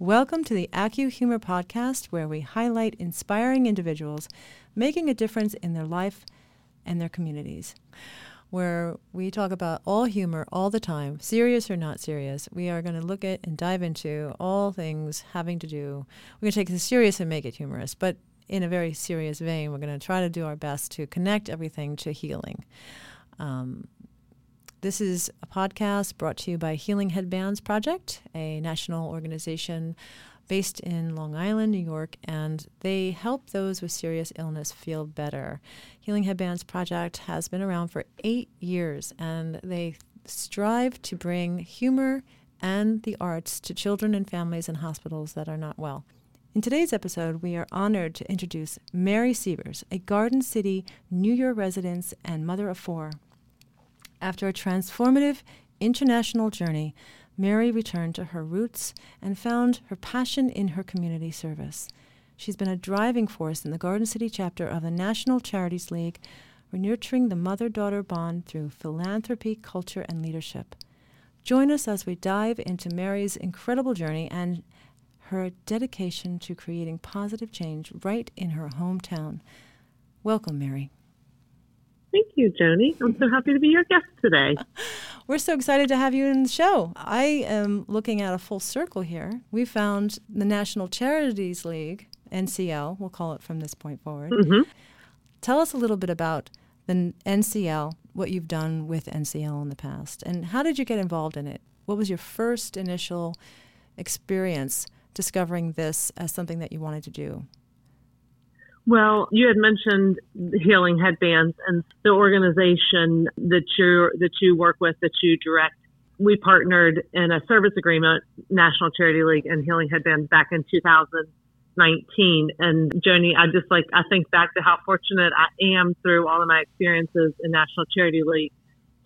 Welcome to the ACU Humor Podcast, where we highlight inspiring individuals making a difference in their life and their communities. Where we talk about all humor all the time, serious or not serious. We are going to look at and dive into all things having to do. We're going to take the serious and make it humorous, but in a very serious vein, we're going to try to do our best to connect everything to healing. Um, this is a podcast brought to you by Healing Headbands Project, a national organization based in Long Island, New York, and they help those with serious illness feel better. Healing Headbands Project has been around for eight years, and they strive to bring humor and the arts to children and families in hospitals that are not well. In today's episode, we are honored to introduce Mary Sievers, a Garden City, New York resident and mother of four. After a transformative international journey, Mary returned to her roots and found her passion in her community service. She's been a driving force in the Garden City chapter of the National Charities League, nurturing the mother daughter bond through philanthropy, culture, and leadership. Join us as we dive into Mary's incredible journey and her dedication to creating positive change right in her hometown. Welcome, Mary. Thank you, Joni. I'm so happy to be your guest today. We're so excited to have you in the show. I am looking at a full circle here. We found the National Charities League, NCL, we'll call it from this point forward. Mm-hmm. Tell us a little bit about the NCL, what you've done with NCL in the past, and how did you get involved in it? What was your first initial experience discovering this as something that you wanted to do? Well, you had mentioned Healing Headbands and the organization that you that you work with, that you direct. We partnered in a service agreement, National Charity League and Healing Headbands, back in 2019. And Joni, I just like I think back to how fortunate I am through all of my experiences in National Charity League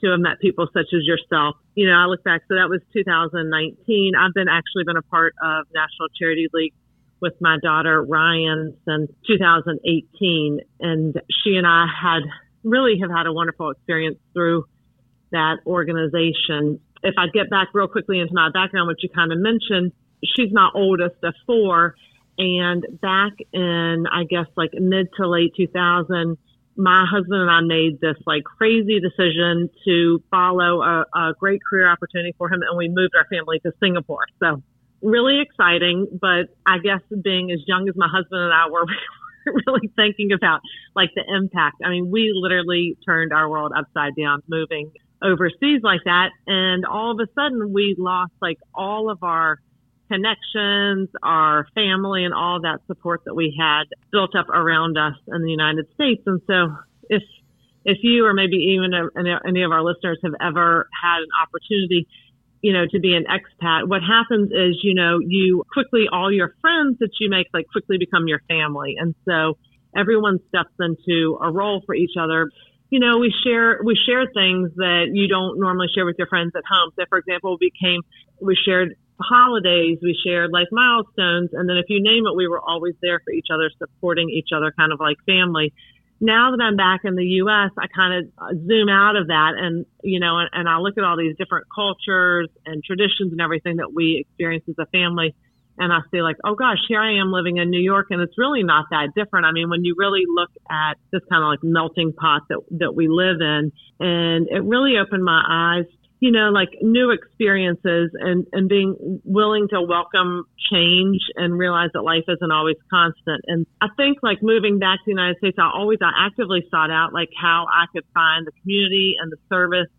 to have met people such as yourself. You know, I look back, so that was 2019. I've been actually been a part of National Charity League with my daughter Ryan since 2018, and she and I had really have had a wonderful experience through that organization. If I get back real quickly into my background, which you kind of mentioned, she's my oldest of four, and back in I guess like mid to late 2000 my husband and I made this like crazy decision to follow a, a, great career opportunity for him, and we moved our family to Singapore. So really exciting, but I guess being as young as my husband and I were, we really thinking about like the impact. I mean, we literally turned our world upside down moving overseas like that. And all of a sudden we lost like all of our connections, our family and all that support that we had built up around us in the United States. And so if, if you or maybe even any of our listeners have ever had an opportunity you know, to be an expat, what happens is, you know, you quickly, all your friends that you make, like quickly become your family. And so everyone steps into a role for each other. You know, we share, we share things that you don't normally share with your friends at home. So for example, we became, we shared holidays, we shared like milestones. And then if you name it, we were always there for each other, supporting each other kind of like family now that I'm back in the U.S., I kind of zoom out of that and, you know, and, and I look at all these different cultures and traditions and everything that we experience as a family. And I see like, oh gosh, here I am living in New York and it's really not that different. I mean, when you really look at this kind of like melting pot that, that we live in and it really opened my eyes you know, like new experiences and, and being willing to welcome change and realize that life isn't always constant. And I think like moving back to the United States, I always, I actively sought out like how I could find the community and the service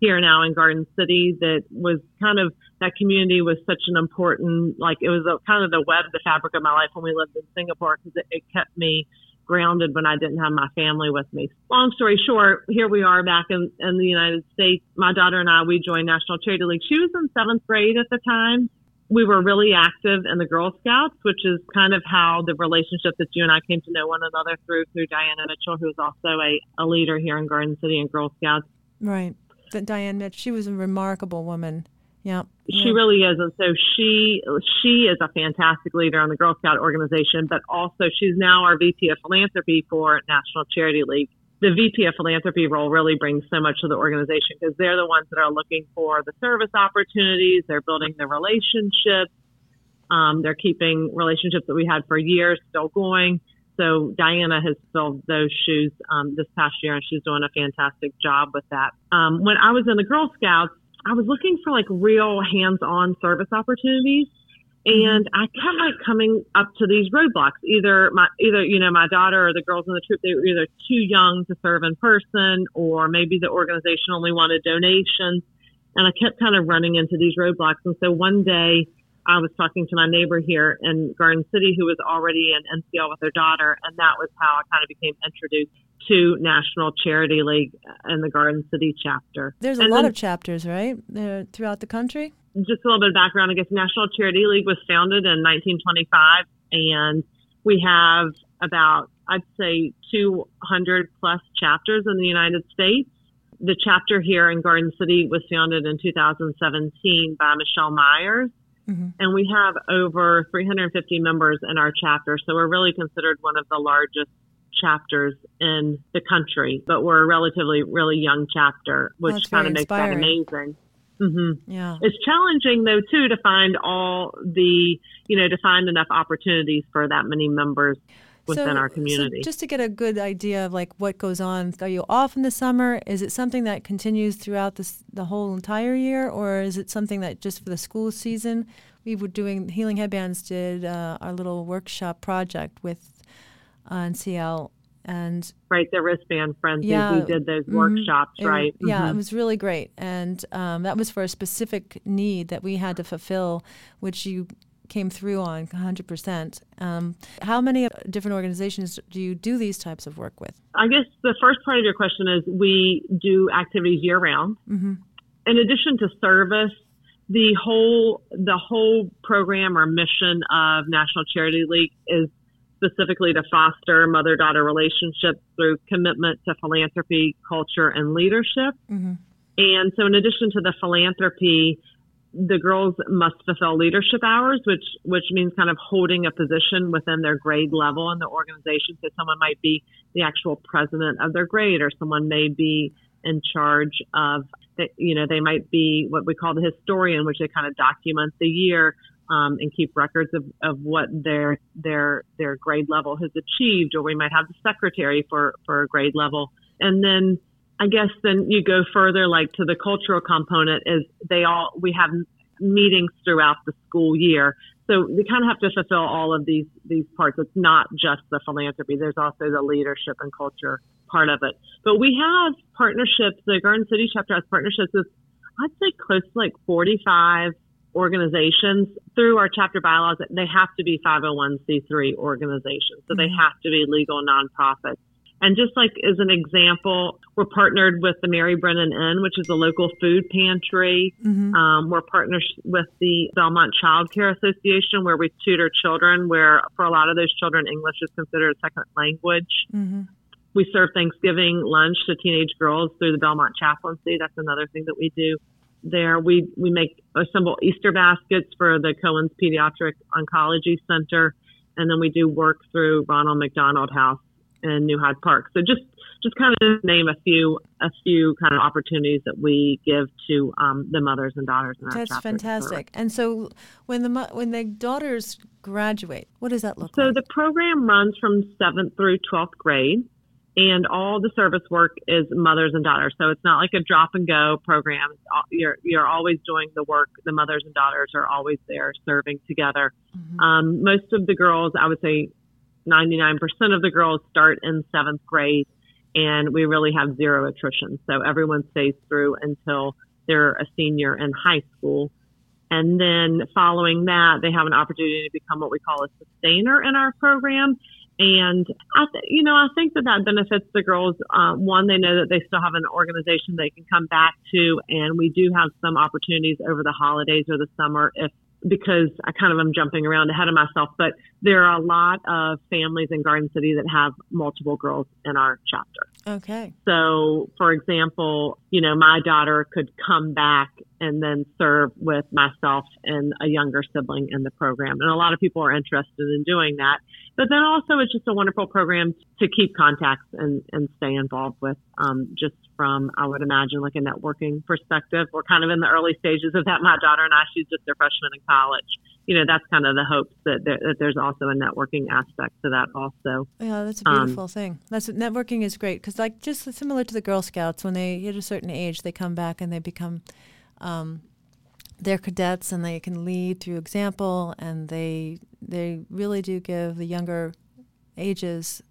here now in Garden City that was kind of, that community was such an important, like it was a, kind of the web, the fabric of my life when we lived in Singapore because it, it kept me grounded when I didn't have my family with me. Long story short, here we are back in, in the United States. My daughter and I, we joined National Charity League. She was in seventh grade at the time. We were really active in the Girl Scouts, which is kind of how the relationship that you and I came to know one another through, through Diana Mitchell, who is also a, a leader here in Garden City and Girl Scouts. Right. Diane Mitchell, she was a remarkable woman. Yeah. She really is. And so she she is a fantastic leader on the Girl Scout organization, but also she's now our VP of philanthropy for National Charity League. The VP of philanthropy role really brings so much to the organization because they're the ones that are looking for the service opportunities, they're building the relationships, Um, they're keeping relationships that we had for years still going. So Diana has filled those shoes um, this past year, and she's doing a fantastic job with that. Um, when I was in the Girl Scouts, I was looking for like real hands-on service opportunities, mm-hmm. and I kept like coming up to these roadblocks. Either my either you know my daughter or the girls in the troop they were either too young to serve in person, or maybe the organization only wanted donations. And I kept kind of running into these roadblocks. And so one day I was talking to my neighbor here in Garden City who was already in NCL with her daughter, and that was how I kind of became introduced to National Charity League and the Garden City chapter. There's a and lot then, of chapters, right, throughout the country? Just a little bit of background, I guess National Charity League was founded in 1925, and we have about, I'd say, 200 plus chapters in the United States. The chapter here in Garden City was founded in 2017 by Michelle Myers Mm-hmm. And we have over 350 members in our chapter. So we're really considered one of the largest chapters in the country, but we're a relatively, really young chapter, which kind of makes that amazing. Mm-hmm. Yeah. It's challenging though too to find all the, you know, to find enough opportunities for that many members within so, our community. So just to get a good idea of like what goes on, are you off in the summer? Is it something that continues throughout this, the whole entire year, or is it something that just for the school season? We were doing Healing Headbands did uh, our little workshop project with uh, NCL and right the wristband friends yeah, we did those mm-hmm. workshops it, right yeah mm-hmm. it was really great and um, that was for a specific need that we had to fulfill which you came through on 100%. Um, how many different organizations do you do these types of work with? I guess the first part of your question is we do activities year round. Mm-hmm. In addition to service, the whole the whole program or mission of National Charity League is specifically to foster mother daughter relationships through commitment to philanthropy, culture, and leadership. Mm-hmm. And so, in addition to the philanthropy, the girls must fulfill leadership hours, which which means kind of holding a position within their grade level in the organization. So someone might be the actual president of their grade, or someone may be in charge of, you know, they might be what we call the historian, which they kind of document the year um, and keep records of, of what their their their grade level has achieved. Or we might have the secretary for for a grade level, and then I guess then you go further, like to the cultural component is they all, we have meetings throughout the school year. So we kind of have to fulfill all of these, these parts. It's not just the philanthropy. There's also the leadership and culture part of it. But we have partnerships. The Garden City chapter has partnerships with, I'd say close to like 45 organizations through our chapter bylaws. They have to be 501c3 organizations. So they mm-hmm. have to be legal nonprofits. And just like as an example, we're partnered with the Mary Brennan Inn, which is a local food pantry. Mm-hmm. Um, we're partnered with the Belmont Child Care Association, where we tutor children, where for a lot of those children, English is considered a second language. Mm-hmm. We serve Thanksgiving lunch to teenage girls through the Belmont Chaplaincy. That's another thing that we do there. We, we make assemble Easter baskets for the Cohen's Pediatric Oncology Center. And then we do work through Ronald McDonald House in New Hyde Park. So just just kind of name a few a few kind of opportunities that we give to um, the mothers and daughters in our That's fantastic. And so when the when the daughters graduate, what does that look so like? So the program runs from seventh through twelfth grade. And all the service work is mothers and daughters, so it's not like a drop and go program. You're you're always doing the work. The mothers and daughters are always there serving together. Mm-hmm. Um, most of the girls, I would say, 99% of the girls start in seventh grade, and we really have zero attrition. So everyone stays through until they're a senior in high school. And then following that, they have an opportunity to become what we call a sustainer in our program. And I, th- you know, I think that that benefits the girls. Uh, one, they know that they still have an organization they can come back to, and we do have some opportunities over the holidays or the summer if because I kind of am jumping around ahead of myself, but there are a lot of families in Garden City that have multiple girls in our chapter. Okay. So, for example, you know, my daughter could come back and then serve with myself and a younger sibling in the program. And a lot of people are interested in doing that. But then also, it's just a wonderful program to keep contacts and, and stay involved with, um, just from, I would imagine, like a networking perspective. We're kind of in the early stages of that. My daughter and I, she's just a freshman in college. You know, that's kind of the hopes that, there, that there's also a networking aspect to that also. Yeah, that's a um, beautiful um, thing. That's networking is great because, like, just similar to the Girl Scouts, when they hit a certain age, they come back and they become um, they're cadets and they can lead through example and they they really do give the younger ages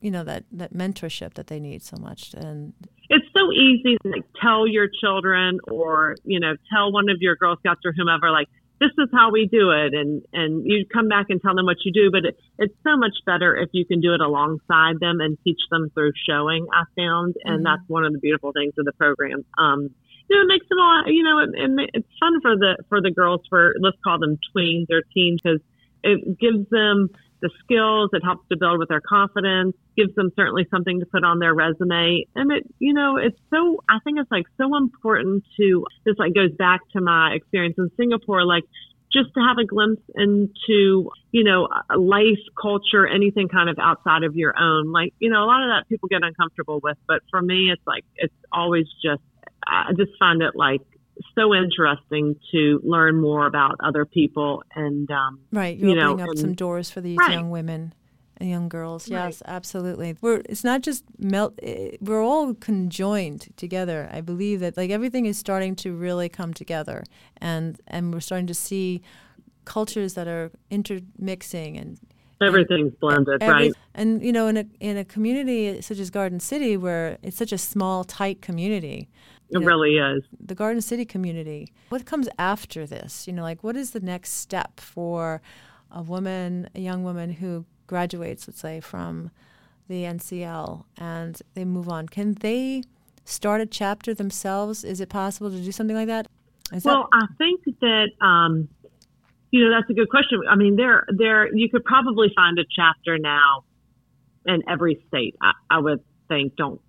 you know that that mentorship that they need so much and it's so easy to like, tell your children or you know tell one of your girl scouts or whomever like this is how we do it. And and you come back and tell them what you do but it, it's so much better if you can do it alongside them and teach them through showing i found. And mm-hmm. that's one of the beautiful things of the program. Um, you know, it makes them all, you know, it, it, it's fun for the, for the girls for, let's call them tweens or teens because it gives them the skills. It helps to build with their confidence, gives them certainly something to put on their resume. And it, you know, it's so, I think it's like so important to, this like goes back to my experience in Singapore, like just to have a glimpse into, you know, life, culture, anything kind of outside of your own. Like, you know, a lot of that people get uncomfortable with, but for me, it's like, it's always just I just find it like so interesting to learn more about other people and um, right. You're you opening know, up and, some doors for these right. young women and young girls. Yes, right. absolutely. We're it's not just melt. Eh, we're all conjoined together. I believe that like everything is starting to really come together, and and we're starting to see cultures that are intermixing and everything's blended, every, right? And you know, in a in a community such as Garden City, where it's such a small, tight community, it know, really is. The Garden City community. What comes after this? You know, like what is the next step for a woman, a young woman who graduates, let's say, from the NCL and they move on? Can they start a chapter themselves? Is it possible to do something like that? Is well, that- I think that. Um, you know, that's a good question. I mean, there, there, you could probably find a chapter now in every state. I, I would think. Don't,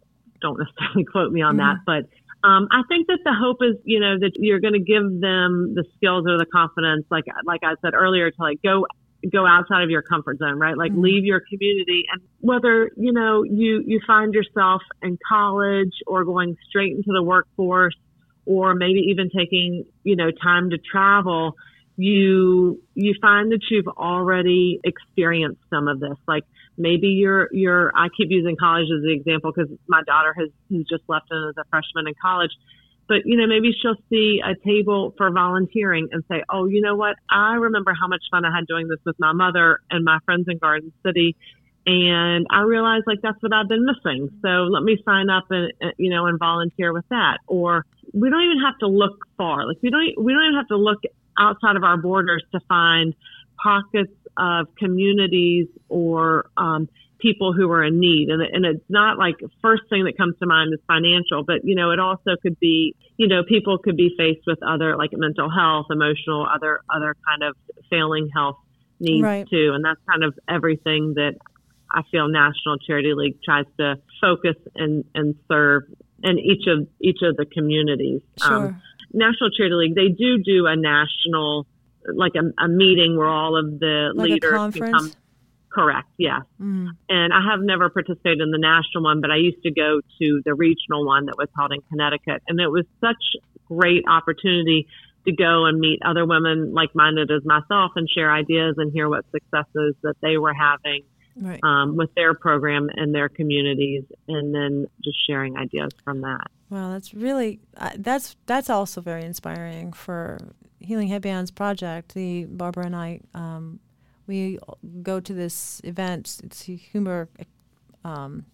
don't necessarily quote me on mm-hmm. that, but um, I think that the hope is, you know, that you're going to give them the skills or the confidence, like like I said earlier, to like go go outside of your comfort zone, right? Like mm-hmm. leave your community, and whether you know you you find yourself in college or going straight into the workforce, or maybe even taking you know time to travel, you you find that you've already experienced some of this, like maybe you're you're I keep using college as the example because my daughter has, has just left as a freshman in college. But you know, maybe she'll see a table for volunteering and say, "Oh, you know what? I remember how much fun I had doing this with my mother and my friends in Garden City, and I realized like that's what I've been missing. So let me sign up and you know and volunteer with that." Or we don't even have to look far. Like we don't we don't even have to look outside of our borders to find pockets of communities or um, people who are in need. And, and it's not like first thing that comes to mind is financial, but you know, it also could be, you know, people could be faced with other like mental health, emotional, other other kind of failing health needs right. too. And that's kind of everything that I feel National Charity League tries to focus and, and serve in each of each of the communities. Sure. Um, National Charity League, they do do a national like a, a meeting where all of the like leaders can come. Correct, yes. Mm. And I have never participated in the national one, but I used to go to the regional one that was held in Connecticut. And it was such great opportunity to go and meet other women like minded as myself and share ideas and hear what successes that they were having right. um, with their program and their communities, and then just sharing ideas from that. Well, that's really uh, that's that's also very inspiring for Healing Headbands project, the Barbara and I, um, we go to this event. It's a humor um,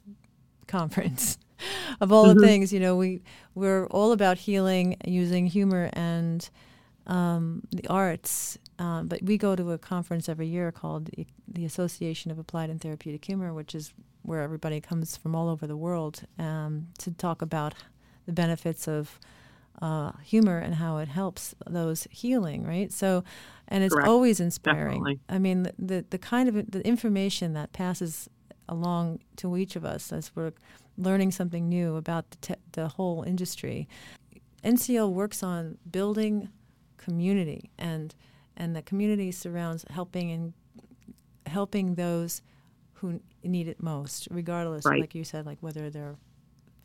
conference. of all mm-hmm. the things, you know, we we're all about healing using humor and um, the arts. Um, but we go to a conference every year called the Association of Applied and Therapeutic Humor, which is where everybody comes from all over the world um, to talk about the benefits of uh, humor and how it helps those healing, right? So, and it's Correct. always inspiring. Definitely. I mean, the, the, the kind of the information that passes along to each of us as we're learning something new about the, te- the whole industry. NCL works on building community, and and the community surrounds helping and helping those who need it most, regardless, right. like you said, like whether they're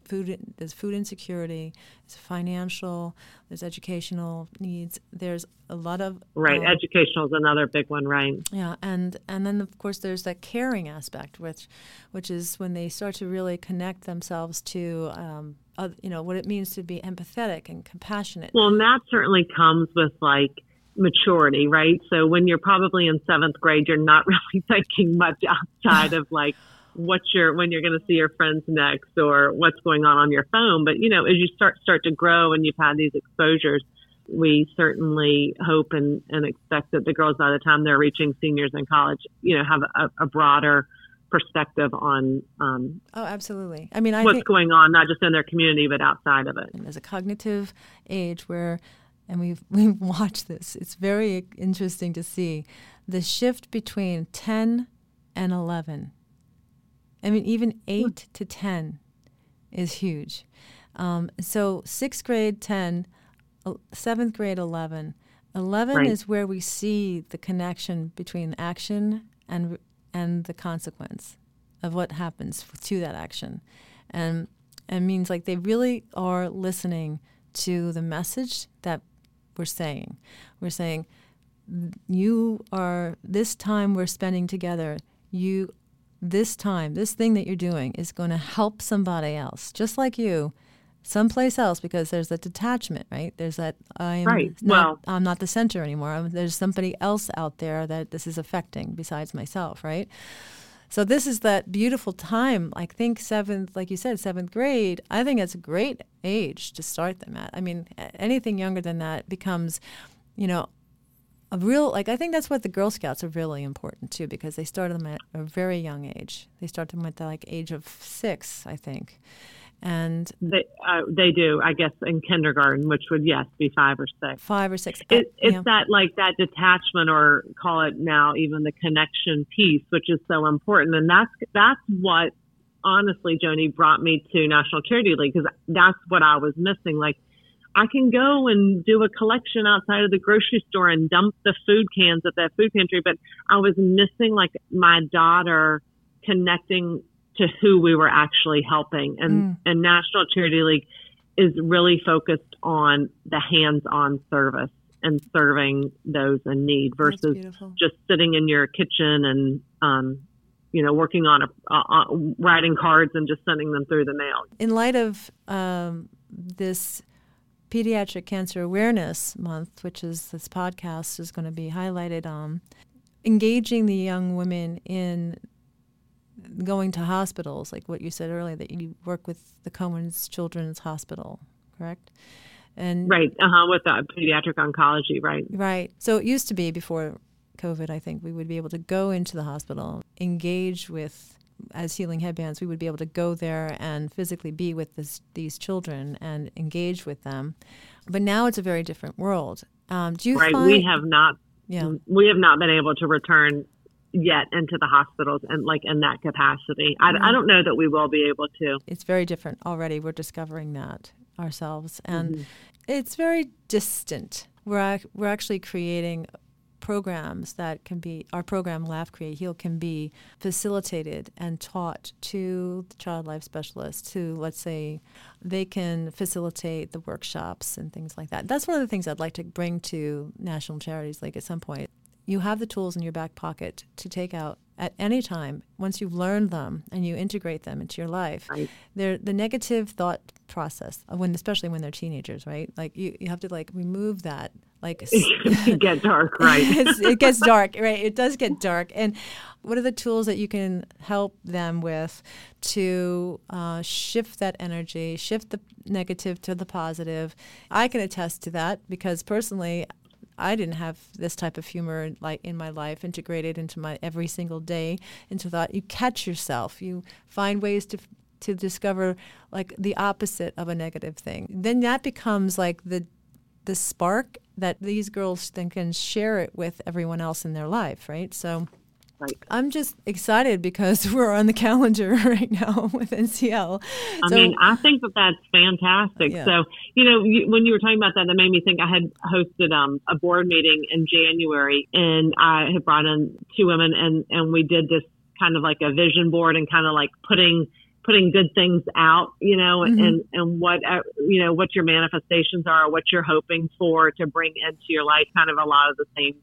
food there's food insecurity, there's financial, there's educational needs. There's a lot of right. Um, Educational is another big one, right? Yeah, and and then of course there's that caring aspect, which which is when they start to really connect themselves to. Um, uh, you know what it means to be empathetic and compassionate. Well, and that certainly comes with like maturity, right? So when you're probably in seventh grade, you're not really thinking much outside of like what's your when you're going to see your friends next or what's going on on your phone. But you know, as you start start to grow and you've had these exposures, we certainly hope and, and expect that the girls by the time they're reaching seniors in college, you know, have a, a broader perspective on um, oh absolutely. I mean I what's going on not just in their community but outside of it. And there's a cognitive age where and we've we've watched this it's very interesting to see the shift between 10 and 11 I mean, even eight to 10 is huge. Um, so sixth grade, 10, seventh grade, 11. 11 right. is where we see the connection between action and, and the consequence of what happens to that action. And it means like they really are listening to the message that we're saying. We're saying, you are, this time we're spending together, you this time, this thing that you're doing is going to help somebody else, just like you, someplace else, because there's that detachment, right? There's that I'm right. not, well, I'm not the center anymore. I'm, there's somebody else out there that this is affecting besides myself, right? So this is that beautiful time. I think seventh, like you said, seventh grade. I think it's a great age to start them at. I mean, anything younger than that becomes, you know, a real like I think that's what the Girl Scouts are really important too because they started them at a very young age. They start them at the like age of six, I think, and they uh, they do, I guess, in kindergarten, which would yes be five or six. Five or six. It, it's yeah. that like that detachment, or call it now even the connection piece, which is so important, and that's that's what honestly, Joni brought me to National Charity League because that's what I was missing, like I can go and do a collection outside of the grocery store and dump the food cans at that food pantry, but I was missing like my daughter connecting to who we were actually helping. And, mm. and National Charity League is really focused on the hands-on service and serving those in need versus just sitting in your kitchen and, um, you know, working on a, uh, writing cards and just sending them through the mail. In light of um, this Pediatric Cancer Awareness Month, which is this podcast is going to be highlighted on engaging the young women in going to hospitals, like what you said earlier, that you work with the Cohen's Children's Hospital, correct? And right, uh-huh, with the pediatric oncology, right? Right. So it used to be before COVID, I think we would be able to go into the hospital, engage with as healing headbands, we would be able to go there and physically be with this, these children and engage with them. But now it's a very different world. Um, do you right? Find, we have not. Yeah. We have not been able to return yet into the hospitals and like in that capacity. I, mm-hmm. I don't know that we will be able to. It's very different already. We're discovering that ourselves, and mm-hmm. it's very distant. We're we're actually creating programs that can be our program laugh create heal can be facilitated and taught to the child life specialists who let's say they can facilitate the workshops and things like that that's one of the things i'd like to bring to national charities like at some point you have the tools in your back pocket to take out at any time once you've learned them and you integrate them into your life right. the negative thought process when especially when they're teenagers right? Like you, you have to like remove that like it gets dark right. It gets dark right? It does get dark. And what are the tools that you can help them with to uh, shift that energy shift the negative to the positive? I can attest to that because personally I didn't have this type of humor like in my life integrated into my every single day into thought. You catch yourself. You find ways to to discover like the opposite of a negative thing. Then that becomes like the the spark that these girls then can share it with everyone else in their life, right? So Right. I'm just excited because we're on the calendar right now with NCL. I so, mean, I think that that's fantastic. Yeah. So, you know, you, when you were talking about that, that made me think I had hosted um, a board meeting in January and I had brought in two women and, and we did this kind of like a vision board and kind of like putting putting good things out, you know, mm-hmm. and and what uh, you know what your manifestations are, what you're hoping for to bring into your life. Kind of a lot of the same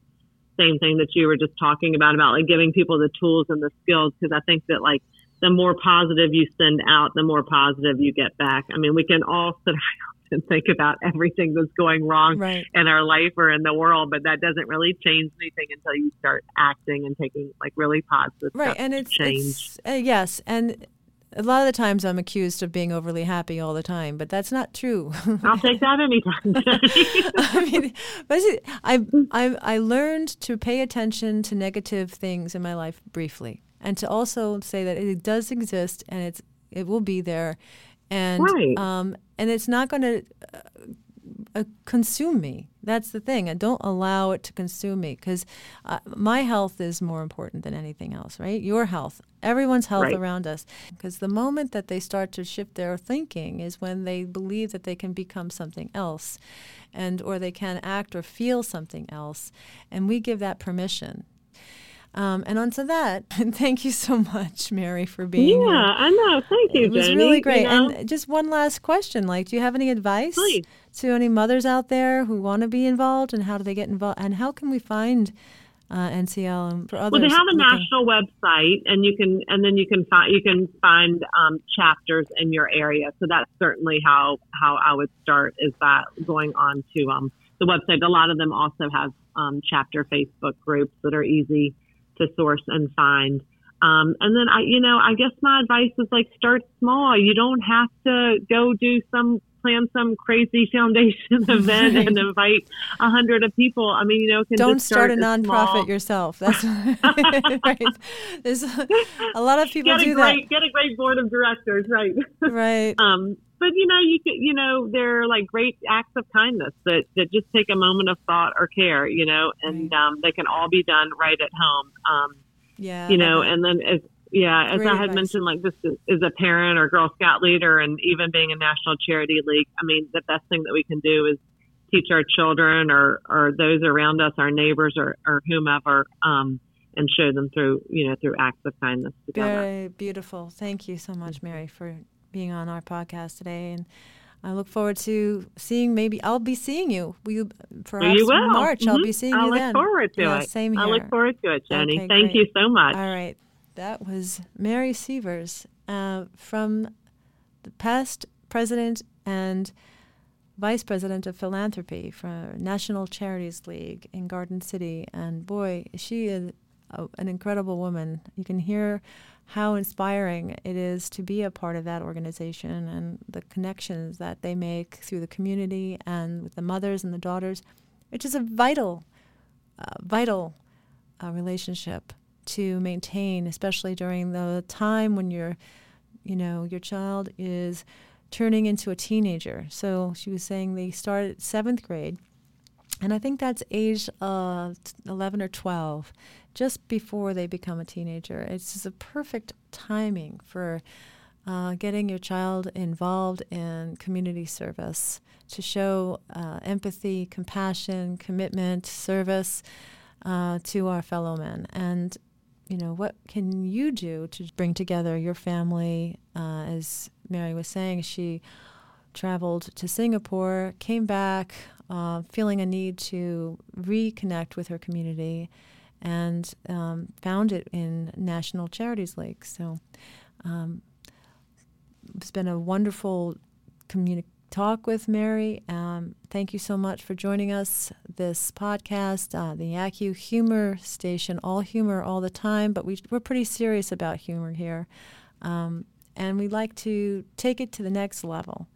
same thing that you were just talking about about like giving people the tools and the skills because I think that like the more positive you send out, the more positive you get back. I mean, we can all sit and think about everything that's going wrong right. in our life or in the world, but that doesn't really change anything until you start acting and taking like really positive right. and it's, change. It's, uh, yes, and a lot of the times I'm accused of being overly happy all the time, but that's not true. I'll take that anytime. I mean, but I, I, I learned to pay attention to negative things in my life briefly, and to also say that it does exist and it's it will be there, and right. um, and it's not going to uh, uh, consume me. That's the thing. I don't allow it to consume me because uh, my health is more important than anything else, right? Your health, everyone's health right. around us. Because the moment that they start to shift their thinking is when they believe that they can become something else, and or they can act or feel something else, and we give that permission. Um, and on to that, thank you so much, Mary, for being yeah, here. Yeah, I know. Thank you, It was Jenny, really great. You know? And just one last question: like, do you have any advice Please. to any mothers out there who want to be involved, and how do they get involved, and how can we find uh, NCL and for others? Well, they have a national website, and you can, and then you can find you can find um, chapters in your area. So that's certainly how how I would start is that going on to um, the website. A lot of them also have um, chapter Facebook groups that are easy to source and find. Um, and then I, you know, I guess my advice is like start small. You don't have to go do some plan some crazy foundation event and invite a hundred of people. I mean, you know, don't start, start, a nonprofit small. yourself. That's right. There's a, a, lot of people get do great, that. Get a great board of directors, right? Right. um, but you know, you could, you know, they're like great acts of kindness that that just take a moment of thought or care, you know, and right. um, they can all be done right at home. Um, yeah. You know, and then as yeah, as Great I had advice. mentioned, like this is a parent or Girl Scout leader, and even being a national charity league. I mean, the best thing that we can do is teach our children or or those around us, our neighbors or or whomever, um, and show them through you know through acts of kindness together. Very beautiful. Thank you so much, Mary, for being on our podcast today and. I look forward to seeing. Maybe I'll be seeing you. We perhaps you will. in March. Mm-hmm. I'll be seeing I'll you look then. forward to yeah, it. Same here. I look forward to it, Jenny. Okay, Thank great. you so much. All right, that was Mary Sievers uh, from the past president and vice president of philanthropy for National Charities League in Garden City, and boy, she is a, an incredible woman. You can hear how inspiring it is to be a part of that organization and the connections that they make through the community and with the mothers and the daughters, which is a vital, uh, vital uh, relationship to maintain, especially during the time when your, you know, your child is turning into a teenager. So she was saying they start at seventh grade, and I think that's age uh, 11 or 12 just before they become a teenager. It's just a perfect timing for uh, getting your child involved in community service to show uh, empathy, compassion, commitment, service uh, to our fellow men. And, you know, what can you do to bring together your family? Uh, as Mary was saying, she traveled to Singapore, came back, uh, feeling a need to reconnect with her community and um, found it in National Charities League. So um, it's been a wonderful communi- talk with Mary. Um, thank you so much for joining us this podcast, uh, the ACU Humor Station, all humor all the time, but we, we're pretty serious about humor here. Um, and we like to take it to the next level.